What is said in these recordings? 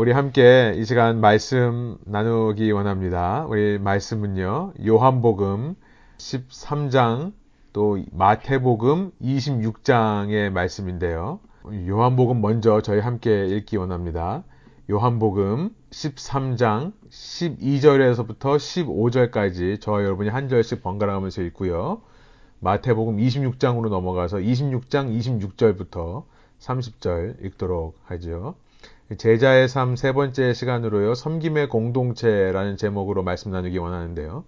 우리 함께 이 시간 말씀 나누기 원합니다. 우리 말씀은요, 요한복음 13장 또 마태복음 26장의 말씀인데요. 요한복음 먼저 저희 함께 읽기 원합니다. 요한복음 13장 12절에서부터 15절까지 저와 여러분이 한 절씩 번갈아가면서 읽고요. 마태복음 26장으로 넘어가서 26장 26절부터 30절 읽도록 하죠. 제자의 삶 세 번째 시간으로요. 섬김의 공동체라는 제목으로 말씀 나누기 원하는데요.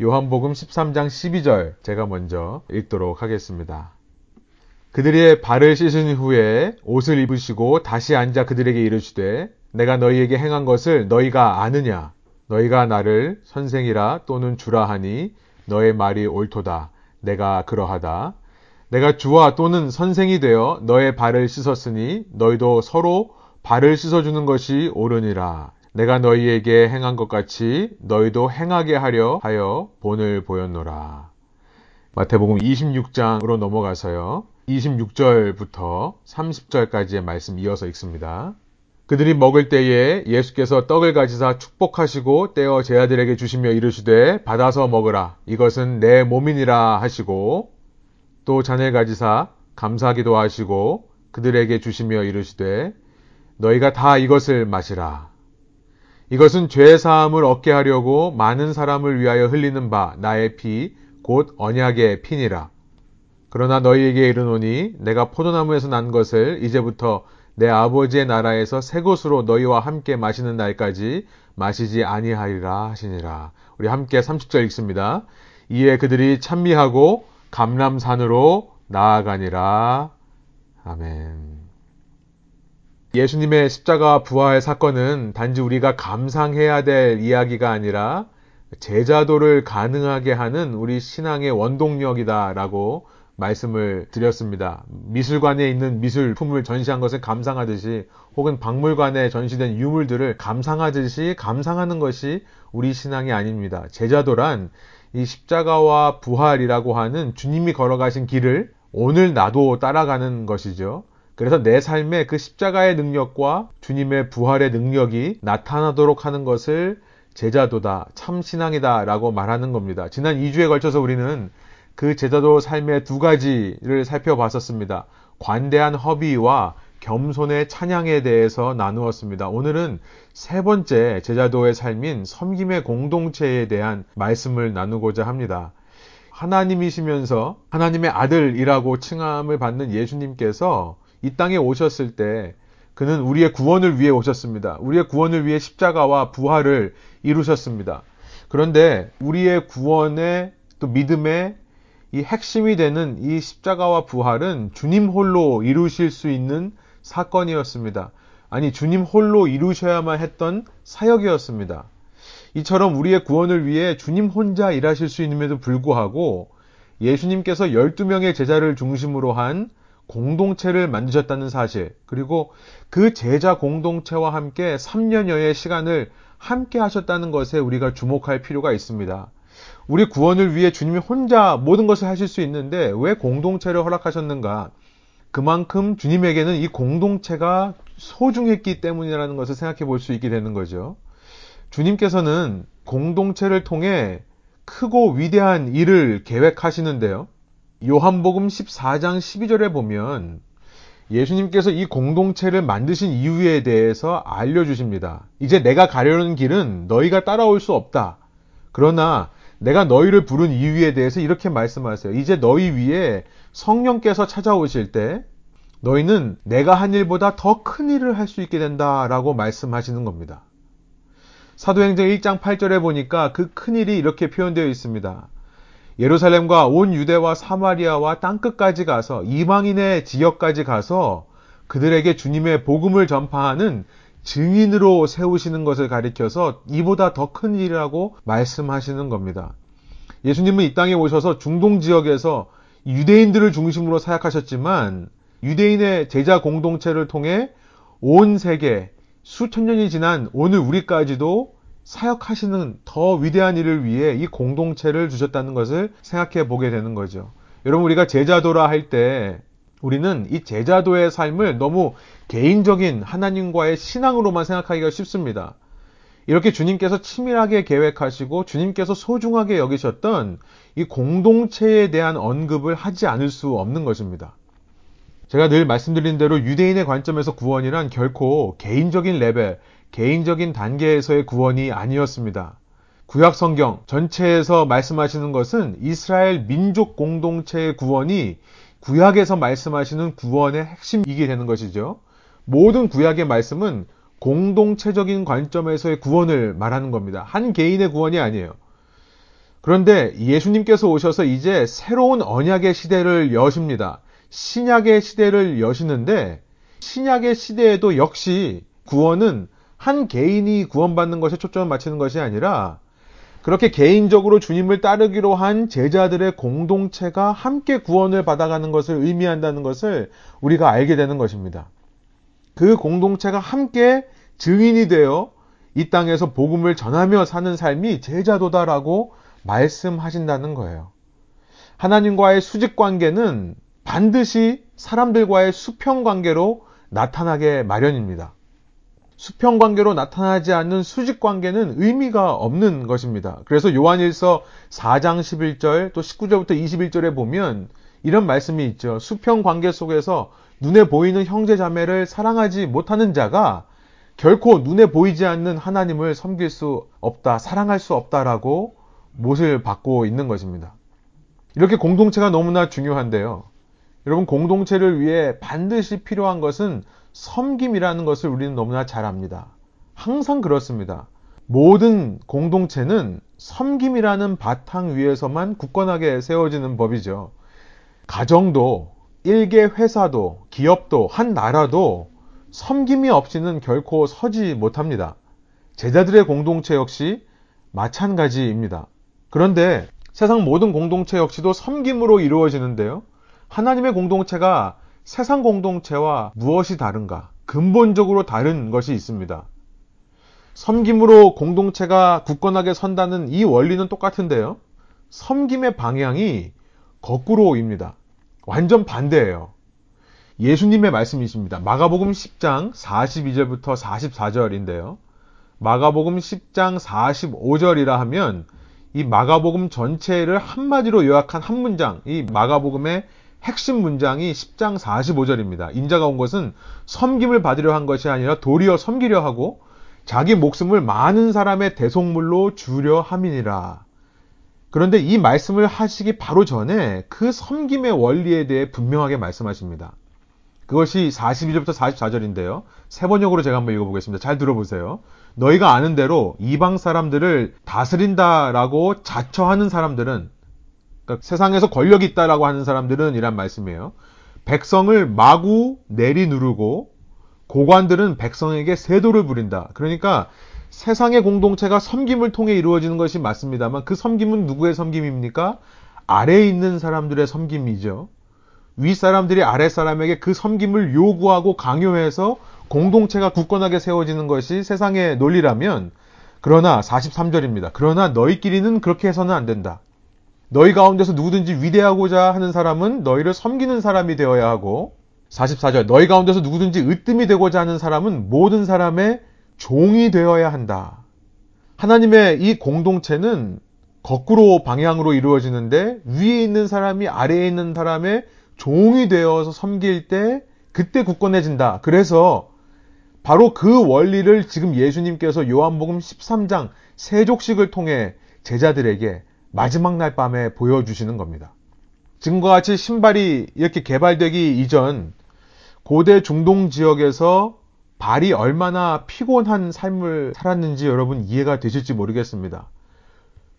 요한복음 13장 12절 제가 먼저 읽도록 하겠습니다. 그들의 발을 씻은 후에 옷을 입으시고 다시 앉아 그들에게 이르시되 내가 너희에게 행한 것을 너희가 아느냐 너희가 나를 선생이라 또는 주라 하니 너의 말이 옳도다 내가 그러하다 내가 주와 또는 선생이 되어 너의 발을 씻었으니 너희도 서로 발을 씻어주는 것이 옳으니라. 내가 너희에게 행한 것 같이 너희도 행하게 하려 하여 본을 보였노라. 마태복음 26장으로 넘어가서요. 26절부터 30절까지의 말씀 이어서 읽습니다. 그들이 먹을 때에 예수께서 떡을 가지사 축복하시고 떼어 제 아들에게 주시며 이르시되 받아서 먹으라. 이것은 내 몸이니라 하시고 또 잔을 가지사 감사기도 하시고 그들에게 주시며 이르시되 너희가 다 이것을 마시라. 이것은 죄 사함을 얻게 하려고 많은 사람을 위하여 흘리는 바 나의 피 곧 언약의 피니라. 그러나 너희에게 이르노니 내가 포도나무에서 난 것을 이제부터 내 아버지의 나라에서 새 것으로 너희와 함께 마시는 날까지 마시지 아니하리라 하시니라. 우리 함께 30절 읽습니다. 이에 그들이 찬미하고 감람산으로 나아가니라. 아멘. 예수님의 십자가 부활 사건은 단지 우리가 감상해야 될 이야기가 아니라 제자도를 가능하게 하는 우리 신앙의 원동력이다라고 말씀을 드렸습니다. 미술관에 있는 미술품을 전시한 것을 감상하듯이 혹은 박물관에 전시된 유물들을 감상하듯이 감상하는 것이 우리 신앙이 아닙니다. 제자도란 이 십자가와 부활이라고 하는 주님이 걸어가신 길을 오늘 나도 따라가는 것이죠. 그래서 내 삶에 그 십자가의 능력과 주님의 부활의 능력이 나타나도록 하는 것을 제자도다, 참신앙이다 라고 말하는 겁니다. 지난 2주에 걸쳐서 우리는 그 제자도 삶의 두 가지를 살펴봤었습니다. 관대한 허비와 겸손의 찬양에 대해서 나누었습니다. 오늘은 세 번째 제자도의 삶인 섬김의 공동체에 대한 말씀을 나누고자 합니다. 하나님이시면서 하나님의 아들이라고 칭함을 받는 예수님께서 이 땅에 오셨을 때 그는 우리의 구원을 위해 오셨습니다. 우리의 구원을 위해 십자가와 부활을 이루셨습니다. 그런데 우리의 구원의 또 믿음의 이 핵심이 되는 이 십자가와 부활은 주님 홀로 이루실 수 있는 사건이었습니다. 아니, 주님 홀로 이루셔야만 했던 사역이었습니다. 이처럼 우리의 구원을 위해 주님 혼자 일하실 수 있음에도 불구하고 예수님께서 12명의 제자를 중심으로 한 공동체를 만드셨다는 사실, 그리고 그 제자 공동체와 함께 3년여의 시간을 함께 하셨다는 것에 우리가 주목할 필요가 있습니다. 우리 구원을 위해 주님이 혼자 모든 것을 하실 수 있는데 왜 공동체를 허락하셨는가? 그만큼 주님에게는 이 공동체가 소중했기 때문이라는 것을 생각해 볼 수 있게 되는 거죠. 주님께서는 공동체를 통해 크고 위대한 일을 계획하시는데요. 요한복음 14장 12절에 보면 예수님께서 이 공동체를 만드신 이유에 대해서 알려주십니다. 이제 내가 가려는 길은 너희가 따라올 수 없다. 그러나 내가 너희를 부른 이유에 대해서 이렇게 말씀하세요. 이제 너희 위에 성령께서 찾아오실 때 너희는 내가 한 일보다 더 큰 일을 할 수 있게 된다라고 말씀하시는 겁니다. 사도행전 1장 8절에 보니까 그 큰 일이 이렇게 표현되어 있습니다. 예루살렘과 온 유대와 사마리아와 땅끝까지 가서 이방인의 지역까지 가서 그들에게 주님의 복음을 전파하는 증인으로 세우시는 것을 가리켜서 이보다 더 큰 일이라고 말씀하시는 겁니다. 예수님은 이 땅에 오셔서 중동 지역에서 유대인들을 중심으로 사역하셨지만 유대인의 제자 공동체를 통해 온 세계 수천 년이 지난 오늘 우리까지도 사역하시는 더 위대한 일을 위해 이 공동체를 주셨다는 것을 생각해 보게 되는 거죠. 여러분 우리가 제자도라 할 때 우리는 이 제자도의 삶을 너무 개인적인 하나님과의 신앙으로만 생각하기가 쉽습니다. 이렇게 주님께서 치밀하게 계획하시고 주님께서 소중하게 여기셨던 이 공동체에 대한 언급을 하지 않을 수 없는 것입니다. 제가 늘 말씀드린 대로 유대인의 관점에서 구원이란 결코 개인적인 레벨, 개인적인 단계에서의 구원이 아니었습니다. 구약 성경 전체에서 말씀하시는 것은 이스라엘 민족 공동체의 구원이 구약에서 말씀하시는 구원의 핵심이게 되는 것이죠. 모든 구약의 말씀은 공동체적인 관점에서의 구원을 말하는 겁니다. 한 개인의 구원이 아니에요. 그런데 예수님께서 오셔서 이제 새로운 언약의 시대를 여십니다. 신약의 시대를 여시는데 신약의 시대에도 역시 구원은 한 개인이 구원받는 것에 초점을 맞추는 것이 아니라 그렇게 개인적으로 주님을 따르기로 한 제자들의 공동체가 함께 구원을 받아가는 것을 의미한다는 것을 우리가 알게 되는 것입니다. 그 공동체가 함께 증인이 되어 이 땅에서 복음을 전하며 사는 삶이 제자도다라고 말씀하신다는 거예요. 하나님과의 수직 관계는 반드시 사람들과의 수평 관계로 나타나게 마련입니다. 수평 관계로 나타나지 않는 수직 관계는 의미가 없는 것입니다. 그래서 요한일서 4장 11절 또 19절부터 21절에 보면 이런 말씀이 있죠. 수평 관계 속에서 눈에 보이는 형제 자매를 사랑하지 못하는 자가 결코 눈에 보이지 않는 하나님을 섬길 수 없다, 사랑할 수 없다라고 못을 받고 있는 것입니다. 이렇게 공동체가 너무나 중요한데요. 여러분, 공동체를 위해 반드시 필요한 것은 섬김이라는 것을 우리는 너무나 잘 압니다. 항상 그렇습니다. 모든 공동체는 섬김이라는 바탕 위에서만 굳건하게 세워지는 법이죠. 가정도, 일개 회사도, 기업도, 한 나라도 섬김이 없이는 결코 서지 못합니다. 제자들의 공동체 역시 마찬가지입니다. 그런데 세상 모든 공동체 역시도 섬김으로 이루어지는데요. 하나님의 공동체가 세상 공동체와 무엇이 다른가? 근본적으로 다른 것이 있습니다. 섬김으로 공동체가 굳건하게 선다는 이 원리는 똑같은데요. 섬김의 방향이 거꾸로입니다. 완전 반대예요. 예수님의 말씀이십니다. 마가복음 10장 42절부터 44절인데요. 마가복음 10장 45절이라 하면 이 마가복음 전체를 한마디로 요약한 한 문장, 이 마가복음의 핵심 문장이 10장 45절입니다. 인자가 온 것은 섬김을 받으려 한 것이 아니라 도리어 섬기려 하고 자기 목숨을 많은 사람의 대속물로 주려 함이니라. 그런데 이 말씀을 하시기 바로 전에 그 섬김의 원리에 대해 분명하게 말씀하십니다. 그것이 42절부터 44절인데요. 세 번역으로 제가 한번 읽어보겠습니다. 잘 들어보세요. 너희가 아는 대로 이방 사람들을 다스린다라고 자처하는 사람들은 그러니까 세상에서 권력이 있다라고 하는 사람들은 이란 말씀이에요. 백성을 마구 내리누르고 고관들은 백성에게 세도를 부린다. 그러니까 세상의 공동체가 섬김을 통해 이루어지는 것이 맞습니다만 그 섬김은 누구의 섬김입니까? 아래에 있는 사람들의 섬김이죠. 위 사람들이 아래 사람에게 그 섬김을 요구하고 강요해서 공동체가 굳건하게 세워지는 것이 세상의 논리라면 그러나 43절입니다. 그러나 너희끼리는 그렇게 해서는 안 된다. 너희 가운데서 누구든지 위대하고자 하는 사람은 너희를 섬기는 사람이 되어야 하고 44절 너희 가운데서 누구든지 으뜸이 되고자 하는 사람은 모든 사람의 종이 되어야 한다. 하나님의 이 공동체는 거꾸로 방향으로 이루어지는데 위에 있는 사람이 아래에 있는 사람의 종이 되어서 섬길 때 그때 굳건해진다. 그래서 바로 그 원리를 지금 예수님께서 요한복음 13장 세족식을 통해 제자들에게 마지막 날 밤에 보여주시는 겁니다. 지금과 같이 신발이 이렇게 개발되기 이전 고대 중동 지역에서 발이 얼마나 피곤한 삶을 살았는지 여러분 이해가 되실지 모르겠습니다.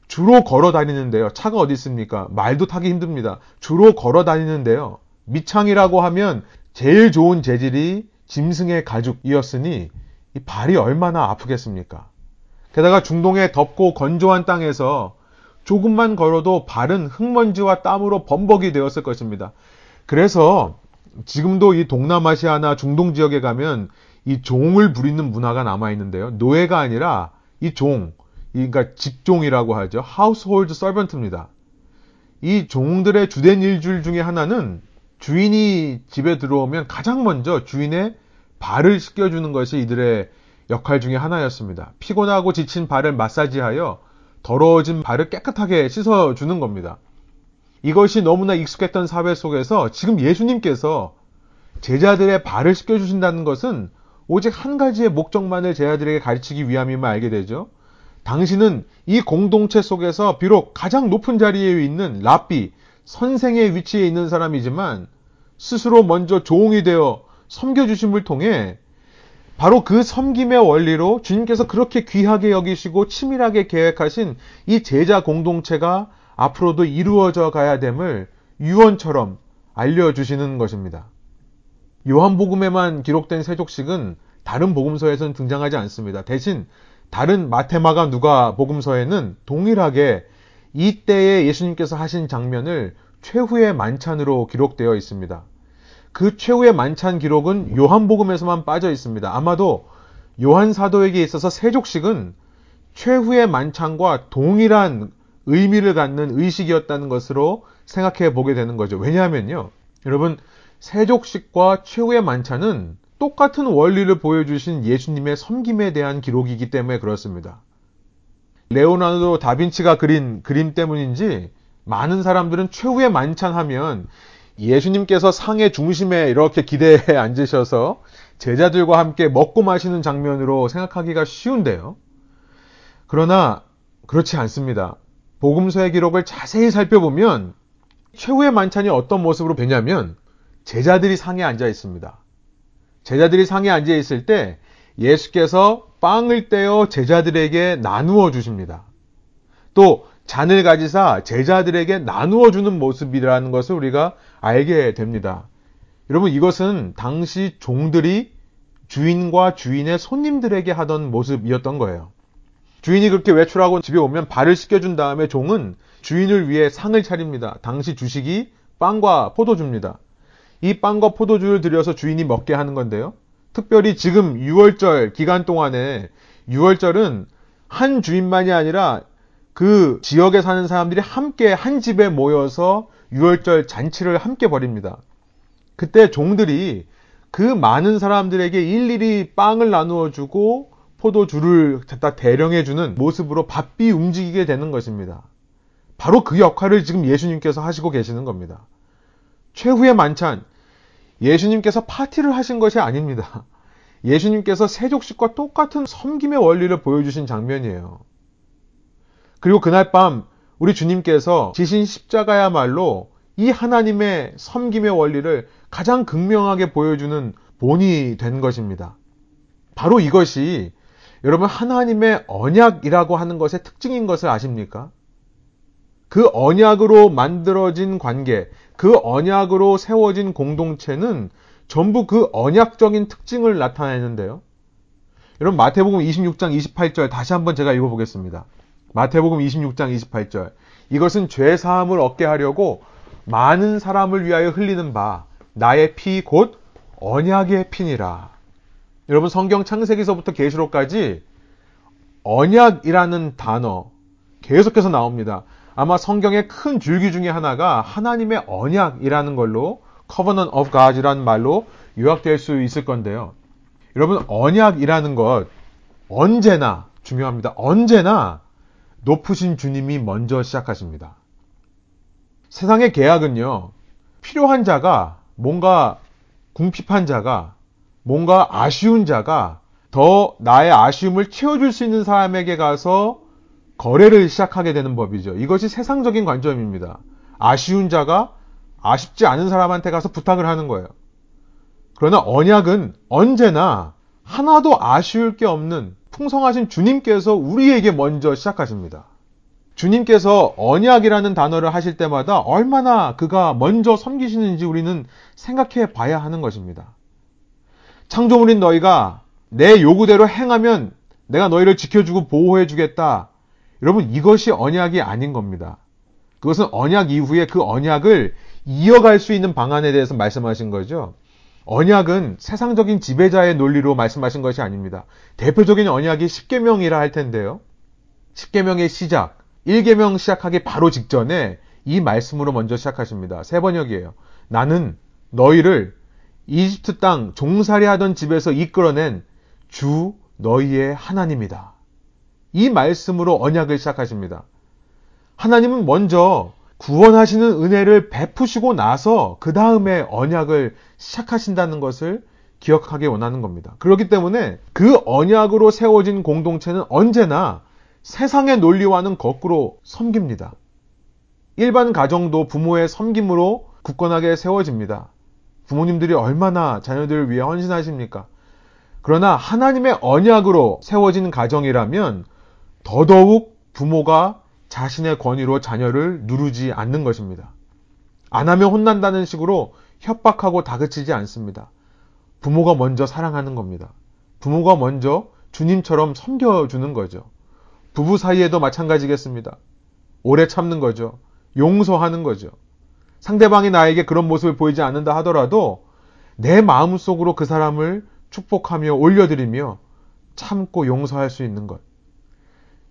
주로 걸어 다니는데요. 차가 어디 있습니까? 말도 타기 힘듭니다. 주로 걸어 다니는데요. 미창이라고 하면 제일 좋은 재질이 짐승의 가죽이었으니 이 발이 얼마나 아프겠습니까? 게다가 중동의 덥고 건조한 땅에서 조금만 걸어도 발은 흙먼지와 땀으로 범벅이 되었을 것입니다. 그래서 지금도 이 동남아시아나 중동 지역에 가면 이 종을 부리는 문화가 남아 있는데요. 노예가 아니라 이 종, 그러니까 직종이라고 하죠. household servant입니다. 이 종들의 주된 일줄 중에 하나는 주인이 집에 들어오면 가장 먼저 주인의 발을 씻겨주는 것이 이들의 역할 중의 하나였습니다. 피곤하고 지친 발을 마사지하여 더러워진 발을 깨끗하게 씻어주는 겁니다. 이것이 너무나 익숙했던 사회 속에서 지금 예수님께서 제자들의 발을 씻겨주신다는 것은 오직 한 가지의 목적만을 제자들에게 가르치기 위함임을 알게 되죠. 당신은 이 공동체 속에서 비록 가장 높은 자리에 있는 랍비, 선생의 위치에 있는 사람이지만 스스로 먼저 종이 되어 섬겨주심을 통해 바로 그 섬김의 원리로 주님께서 그렇게 귀하게 여기시고 치밀하게 계획하신 이 제자 공동체가 앞으로도 이루어져 가야 됨을 유언처럼 알려주시는 것입니다. 요한복음에만 기록된 세족식은 다른 복음서에서는 등장하지 않습니다. 대신 다른 마테마가 누가 복음서에는 동일하게 이때에 예수님께서 하신 장면을 최후의 만찬으로 기록되어 있습니다. 그 최후의 만찬 기록은 요한복음에서만 빠져 있습니다. 아마도 요한 사도에게 있어서 세족식은 최후의 만찬과 동일한 의미를 갖는 의식이었다는 것으로 생각해 보게 되는 거죠. 왜냐하면요. 여러분, 세족식과 최후의 만찬은 똑같은 원리를 보여주신 예수님의 섬김에 대한 기록이기 때문에 그렇습니다. 레오나르도 다빈치가 그린 그림 때문인지 많은 사람들은 최후의 만찬하면 예수님께서 상의 중심에 이렇게 기대에 앉으셔서 제자들과 함께 먹고 마시는 장면으로 생각하기가 쉬운데요. 그러나 그렇지 않습니다. 복음서의 기록을 자세히 살펴보면 최후의 만찬이 어떤 모습으로 되냐면 제자들이 상에 앉아 있습니다. 제자들이 상에 앉아 있을 때 예수께서 빵을 떼어 제자들에게 나누어 주십니다. 또 잔을 가지사 제자들에게 나누어 주는 모습이라는 것을 우리가 알게 됩니다. 여러분 이것은 당시 종들이 주인과 주인의 손님들에게 하던 모습이었던 거예요. 주인이 그렇게 외출하고 집에 오면 발을 씻겨준 다음에 종은 주인을 위해 상을 차립니다. 당시 주식이 빵과 포도주입니다. 이 빵과 포도주를 들여서 주인이 먹게 하는 건데요. 특별히 지금 6월절 기간 동안에 6월절은 한 주인만이 아니라 그 지역에 사는 사람들이 함께 한 집에 모여서 6월절 잔치를 함께 벌입니다. 그때 종들이 그 많은 사람들에게 일일이 빵을 나누어 주고 포도주를 갖다 대령해 주는 모습으로 바삐 움직이게 되는 것입니다. 바로 그 역할을 지금 예수님께서 하시고 계시는 겁니다. 최후의 만찬, 예수님께서 파티를 하신 것이 아닙니다. 예수님께서 세족식과 똑같은 섬김의 원리를 보여주신 장면이에요. 그리고 그날 밤 우리 주님께서 지신 십자가야말로 이 하나님의 섬김의 원리를 가장 극명하게 보여주는 본이 된 것입니다. 바로 이것이 여러분 하나님의 언약이라고 하는 것의 특징인 것을 아십니까? 그 언약으로 만들어진 관계, 그 언약으로 세워진 공동체는 전부 그 언약적인 특징을 나타내는데요. 여러분 마태복음 26장 28절 다시 한번 제가 읽어보겠습니다. 마태복음 26장 28절 이것은 죄 사함을 얻게 하려고 많은 사람을 위하여 흘리는 바 나의 피 곧 언약의 피니라. 여러분 성경 창세기서부터 계시록까지 언약이라는 단어 계속해서 나옵니다. 아마 성경의 큰 줄기 중에 하나가 하나님의 언약이라는 걸로 covenant of God이라는 말로 요약될 수 있을 건데요. 여러분 언약이라는 것 언제나 중요합니다. 언제나 높으신 주님이 먼저 시작하십니다. 세상의 계약은요. 필요한 자가 뭔가 궁핍한 자가 뭔가 아쉬운 자가 더 나의 아쉬움을 채워줄 수 있는 사람에게 가서 거래를 시작하게 되는 법이죠. 이것이 세상적인 관점입니다. 아쉬운 자가 아쉽지 않은 사람한테 가서 부탁을 하는 거예요. 그러나 언약은 언제나 하나도 아쉬울 게 없는 풍성하신 주님께서 우리에게 먼저 시작하십니다. 주님께서 언약이라는 단어를 하실 때마다 얼마나 그가 먼저 섬기시는지 우리는 생각해 봐야 하는 것입니다. 창조물인 너희가 내 요구대로 행하면 내가 너희를 지켜주고 보호해 주겠다. 여러분, 이것이 언약이 아닌 겁니다. 그것은 언약 이후에 그 언약을 이어갈 수 있는 방안에 대해서 말씀하신 거죠. 언약은 세상적인 지배자의 논리로 말씀하신 것이 아닙니다. 대표적인 언약이 10계명이라 할 텐데요. 10계명의 시작, 1계명 시작하기 바로 직전에 이 말씀으로 먼저 시작하십니다. 세 번역이에요. 나는 너희를 이집트 땅 종살이 하던 집에서 이끌어낸 주 너희의 하나님이다. 이 말씀으로 언약을 시작하십니다. 하나님은 먼저 구원하시는 은혜를 베푸시고 나서 그 다음에 언약을 시작하신다는 것을 기억하기 원하는 겁니다. 그렇기 때문에 그 언약으로 세워진 공동체는 언제나 세상의 논리와는 거꾸로 섬깁니다. 일반 가정도 부모의 섬김으로 굳건하게 세워집니다. 부모님들이 얼마나 자녀들을 위해 헌신하십니까? 그러나 하나님의 언약으로 세워진 가정이라면 더더욱 부모가 자신의 권위로 자녀를 누르지 않는 것입니다. 안 하면 혼난다는 식으로 협박하고 다그치지 않습니다. 부모가 먼저 사랑하는 겁니다. 부모가 먼저 주님처럼 섬겨주는 거죠. 부부 사이에도 마찬가지겠습니다. 오래 참는 거죠. 용서하는 거죠. 상대방이 나에게 그런 모습을 보이지 않는다 하더라도 내 마음속으로 그 사람을 축복하며 올려드리며 참고 용서할 수 있는 것.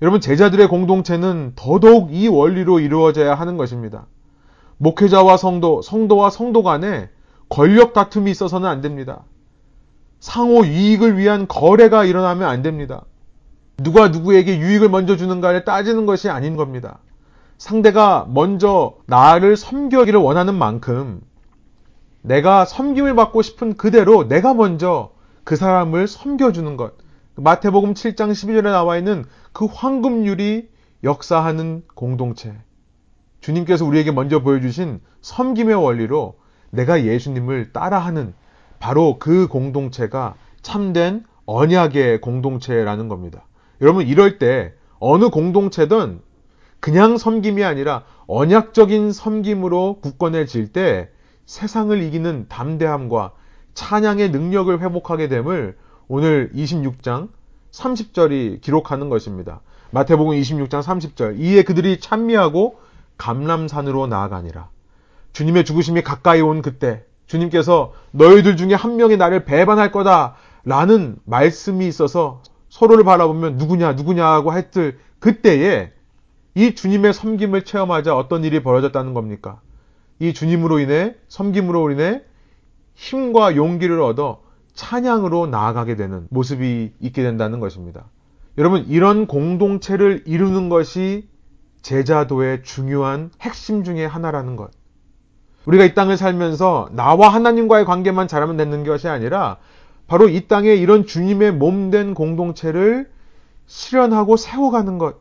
여러분, 제자들의 공동체는 더더욱 이 원리로 이루어져야 하는 것입니다. 목회자와 성도, 성도와 성도 간에 권력 다툼이 있어서는 안 됩니다. 상호 유익을 위한 거래가 일어나면 안 됩니다. 누가 누구에게 유익을 먼저 주는가를 따지는 것이 아닌 겁니다. 상대가 먼저 나를 섬겨기를 원하는 만큼 내가 섬김을 받고 싶은 그대로 내가 먼저 그 사람을 섬겨주는 것. 마태복음 7장 12절에 나와 있는 그 황금률이 역사하는 공동체. 주님께서 우리에게 먼저 보여주신 섬김의 원리로 내가 예수님을 따라하는 바로 그 공동체가 참된 언약의 공동체라는 겁니다. 여러분, 이럴 때 어느 공동체든 그냥 섬김이 아니라 언약적인 섬김으로 굳건해질 때 세상을 이기는 담대함과 찬양의 능력을 회복하게 됨을 오늘 26장 30절이 기록하는 것입니다. 마태복음 26장 30절. 이에 그들이 찬미하고 감람산으로 나아가니라. 주님의 죽으심이 가까이 온 그때 주님께서 너희들 중에 한 명이 나를 배반할 거다 라는 말씀이 있어서 서로를 바라보면 누구냐 누구냐 하고 했을 그때에 이 주님의 섬김을 체험하자 어떤 일이 벌어졌다는 겁니까? 이 주님으로 인해 섬김으로 인해 힘과 용기를 얻어 찬양으로 나아가게 되는 모습이 있게 된다는 것입니다. 여러분 이런 공동체를 이루는 것이 제자도의 중요한 핵심 중의 하나라는 것. 우리가 이 땅을 살면서 나와 하나님과의 관계만 잘하면 되는 것이 아니라 바로 이 땅에 이런 주님의 몸된 공동체를 실현하고 세워가는 것.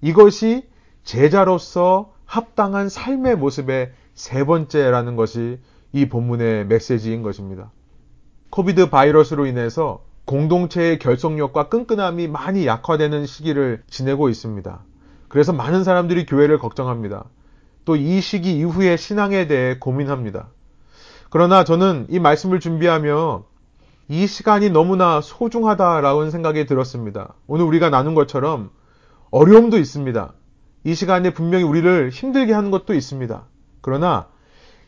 이것이 제자로서 합당한 삶의 모습의 세 번째라는 것이 이 본문의 메시지인 것입니다. 코비드 바이러스로 인해서 공동체의 결속력과 끈끈함이 많이 약화되는 시기를 지내고 있습니다. 그래서 많은 사람들이 교회를 걱정합니다. 또 이 시기 이후의 신앙에 대해 고민합니다. 그러나 저는 이 말씀을 준비하며 이 시간이 너무나 소중하다라는 생각이 들었습니다. 오늘 우리가 나눈 것처럼 어려움도 있습니다. 이 시간에 분명히 우리를 힘들게 하는 것도 있습니다. 그러나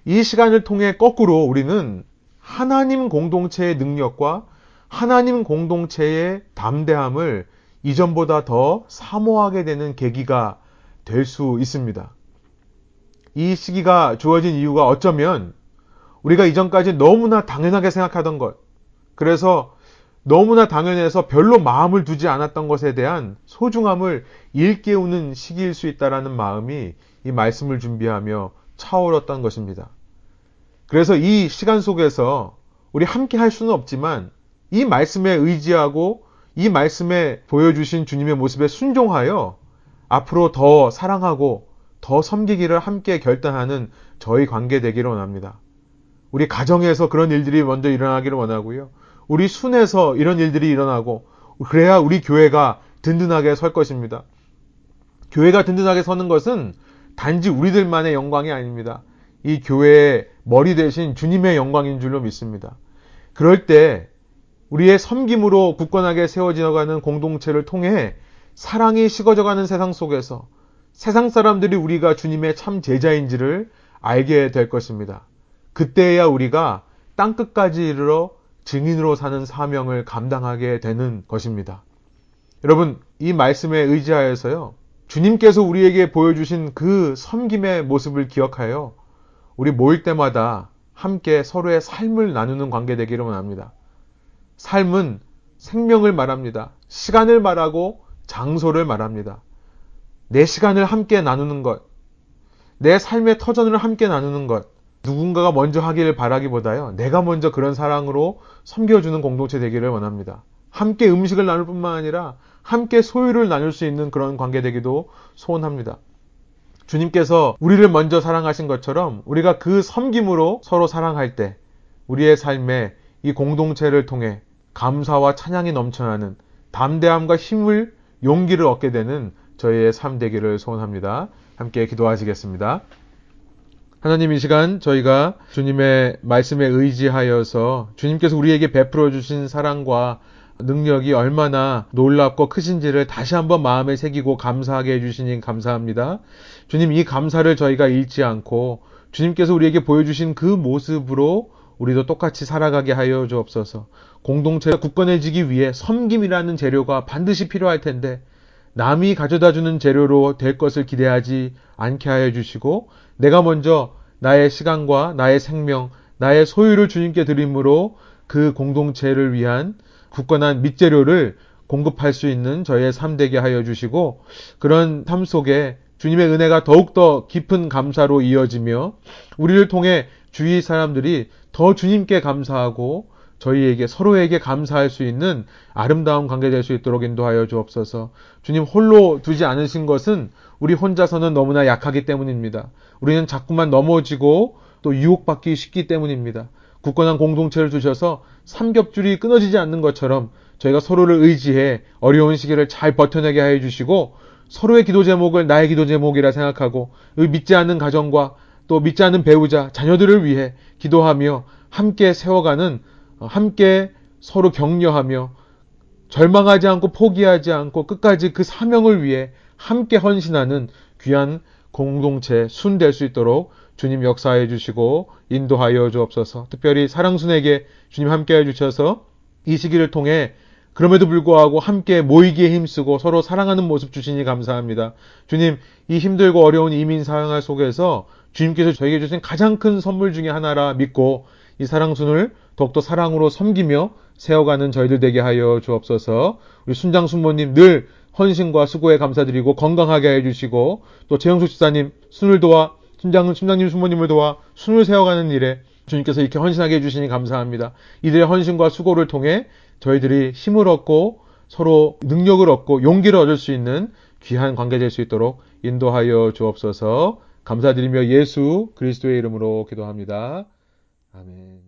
이 시간을 통해 거꾸로 우리는 하나님 공동체의 능력과 하나님 공동체의 담대함을 이전보다 더 사모하게 되는 계기가 될 수 있습니다. 이 시기가 주어진 이유가 어쩌면 우리가 이전까지 너무나 당연하게 생각하던 것, 그래서 너무나 당연해서 별로 마음을 두지 않았던 것에 대한 소중함을 일깨우는 시기일 수 있다라는 마음이 이 말씀을 준비하며 차오랐던 것입니다. 그래서 이 시간 속에서 우리 함께 할 수는 없지만 이 말씀에 의지하고 이 말씀에 보여주신 주님의 모습에 순종하여 앞으로 더 사랑하고 더 섬기기를 함께 결단하는 저희 관계 되기를 원합니다. 우리 가정에서 그런 일들이 먼저 일어나기를 원하고요. 우리 순에서 이런 일들이 일어나고 그래야 우리 교회가 든든하게 설 것입니다. 교회가 든든하게 서는 것은 단지 우리들만의 영광이 아닙니다. 이 교회의 머리 대신 주님의 영광인 줄로 믿습니다. 그럴 때 우리의 섬김으로 굳건하게 세워지어가는 공동체를 통해 사랑이 식어져가는 세상 속에서 세상 사람들이 우리가 주님의 참 제자인지를 알게 될 것입니다. 그때야 우리가 땅끝까지 이르러 증인으로 사는 사명을 감당하게 되는 것입니다. 여러분, 이 말씀에 의지하여서요, 주님께서 우리에게 보여주신 그 섬김의 모습을 기억하여 우리 모일 때마다 함께 서로의 삶을 나누는 관계 되기를 원합니다. 삶은 생명을 말합니다. 시간을 말하고 장소를 말합니다. 내 시간을 함께 나누는 것, 내 삶의 터전을 함께 나누는 것, 누군가가 먼저 하기를 바라기보다요, 내가 먼저 그런 사랑으로 섬겨주는 공동체 되기를 원합니다. 함께 음식을 나눌 뿐만 아니라 함께 소유를 나눌 수 있는 그런 관계 되기도 소원합니다. 주님께서 우리를 먼저 사랑하신 것처럼 우리가 그 섬김으로 서로 사랑할 때 우리의 삶에 이 공동체를 통해 감사와 찬양이 넘쳐나는 담대함과 힘을 용기를 얻게 되는 저희의 삶 되기를 소원합니다. 함께 기도하시겠습니다. 하나님 이 시간 저희가 주님의 말씀에 의지하여서 주님께서 우리에게 베풀어 주신 사랑과 능력이 얼마나 놀랍고 크신지를 다시 한번 마음에 새기고 감사하게 해주시니 감사합니다. 주님 이 감사를 저희가 잃지 않고 주님께서 우리에게 보여주신 그 모습으로 우리도 똑같이 살아가게 하여 주옵소서. 공동체가 굳건해지기 위해 섬김이라는 재료가 반드시 필요할 텐데 남이 가져다 주는 재료로 될 것을 기대하지 않게 하여 주시고 내가 먼저 나의 시간과 나의 생명, 나의 소유를 주님께 드림으로 그 공동체를 위한 굳건한 밑재료를 공급할 수 있는 저희의 삶 되게 하여 주시고 그런 삶 속에 주님의 은혜가 더욱더 깊은 감사로 이어지며 우리를 통해 주위 사람들이 더 주님께 감사하고 저희에게 서로에게 감사할 수 있는 아름다운 관계 될 수 있도록 인도하여 주옵소서. 주님 홀로 두지 않으신 것은 우리 혼자서는 너무나 약하기 때문입니다. 우리는 자꾸만 넘어지고 또 유혹받기 쉽기 때문입니다. 굳건한 공동체를 두셔서 삼겹줄이 끊어지지 않는 것처럼 저희가 서로를 의지해 어려운 시기를 잘 버텨내게 하여 주시고 서로의 기도 제목을 나의 기도 제목이라 생각하고 믿지 않는 가정과 또 믿지 않는 배우자, 자녀들을 위해 기도하며 함께 세워가는 함께 서로 격려하며 절망하지 않고 포기하지 않고 끝까지 그 사명을 위해 함께 헌신하는 귀한 공동체 순 될 수 있도록 주님 역사해 주시고 인도하여 주옵소서. 특별히 사랑순에게 주님 함께 해 주셔서 이 시기를 통해 그럼에도 불구하고 함께 모이기에 힘쓰고 서로 사랑하는 모습 주시니 감사합니다. 주님, 이 힘들고 어려운 이민 사항 속에서 주님께서 저에게 주신 가장 큰 선물 중의 하나라 믿고 이 사랑순을 더욱더 사랑으로 섬기며 세워가는 저희들 되게 하여 주옵소서. 우리 순장 순모님 늘 헌신과 수고에 감사드리고 건강하게 해주시고 또 재영수 집사님 순을 도와 순장 순장님 순모님을 도와 순을 세워가는 일에 주님께서 이렇게 헌신하게 해주시니 감사합니다. 이들의 헌신과 수고를 통해 저희들이 힘을 얻고 서로 능력을 얻고 용기를 얻을 수 있는 귀한 관계 될 수 있도록 인도하여 주옵소서. 감사드리며 예수 그리스도의 이름으로 기도합니다. 아멘.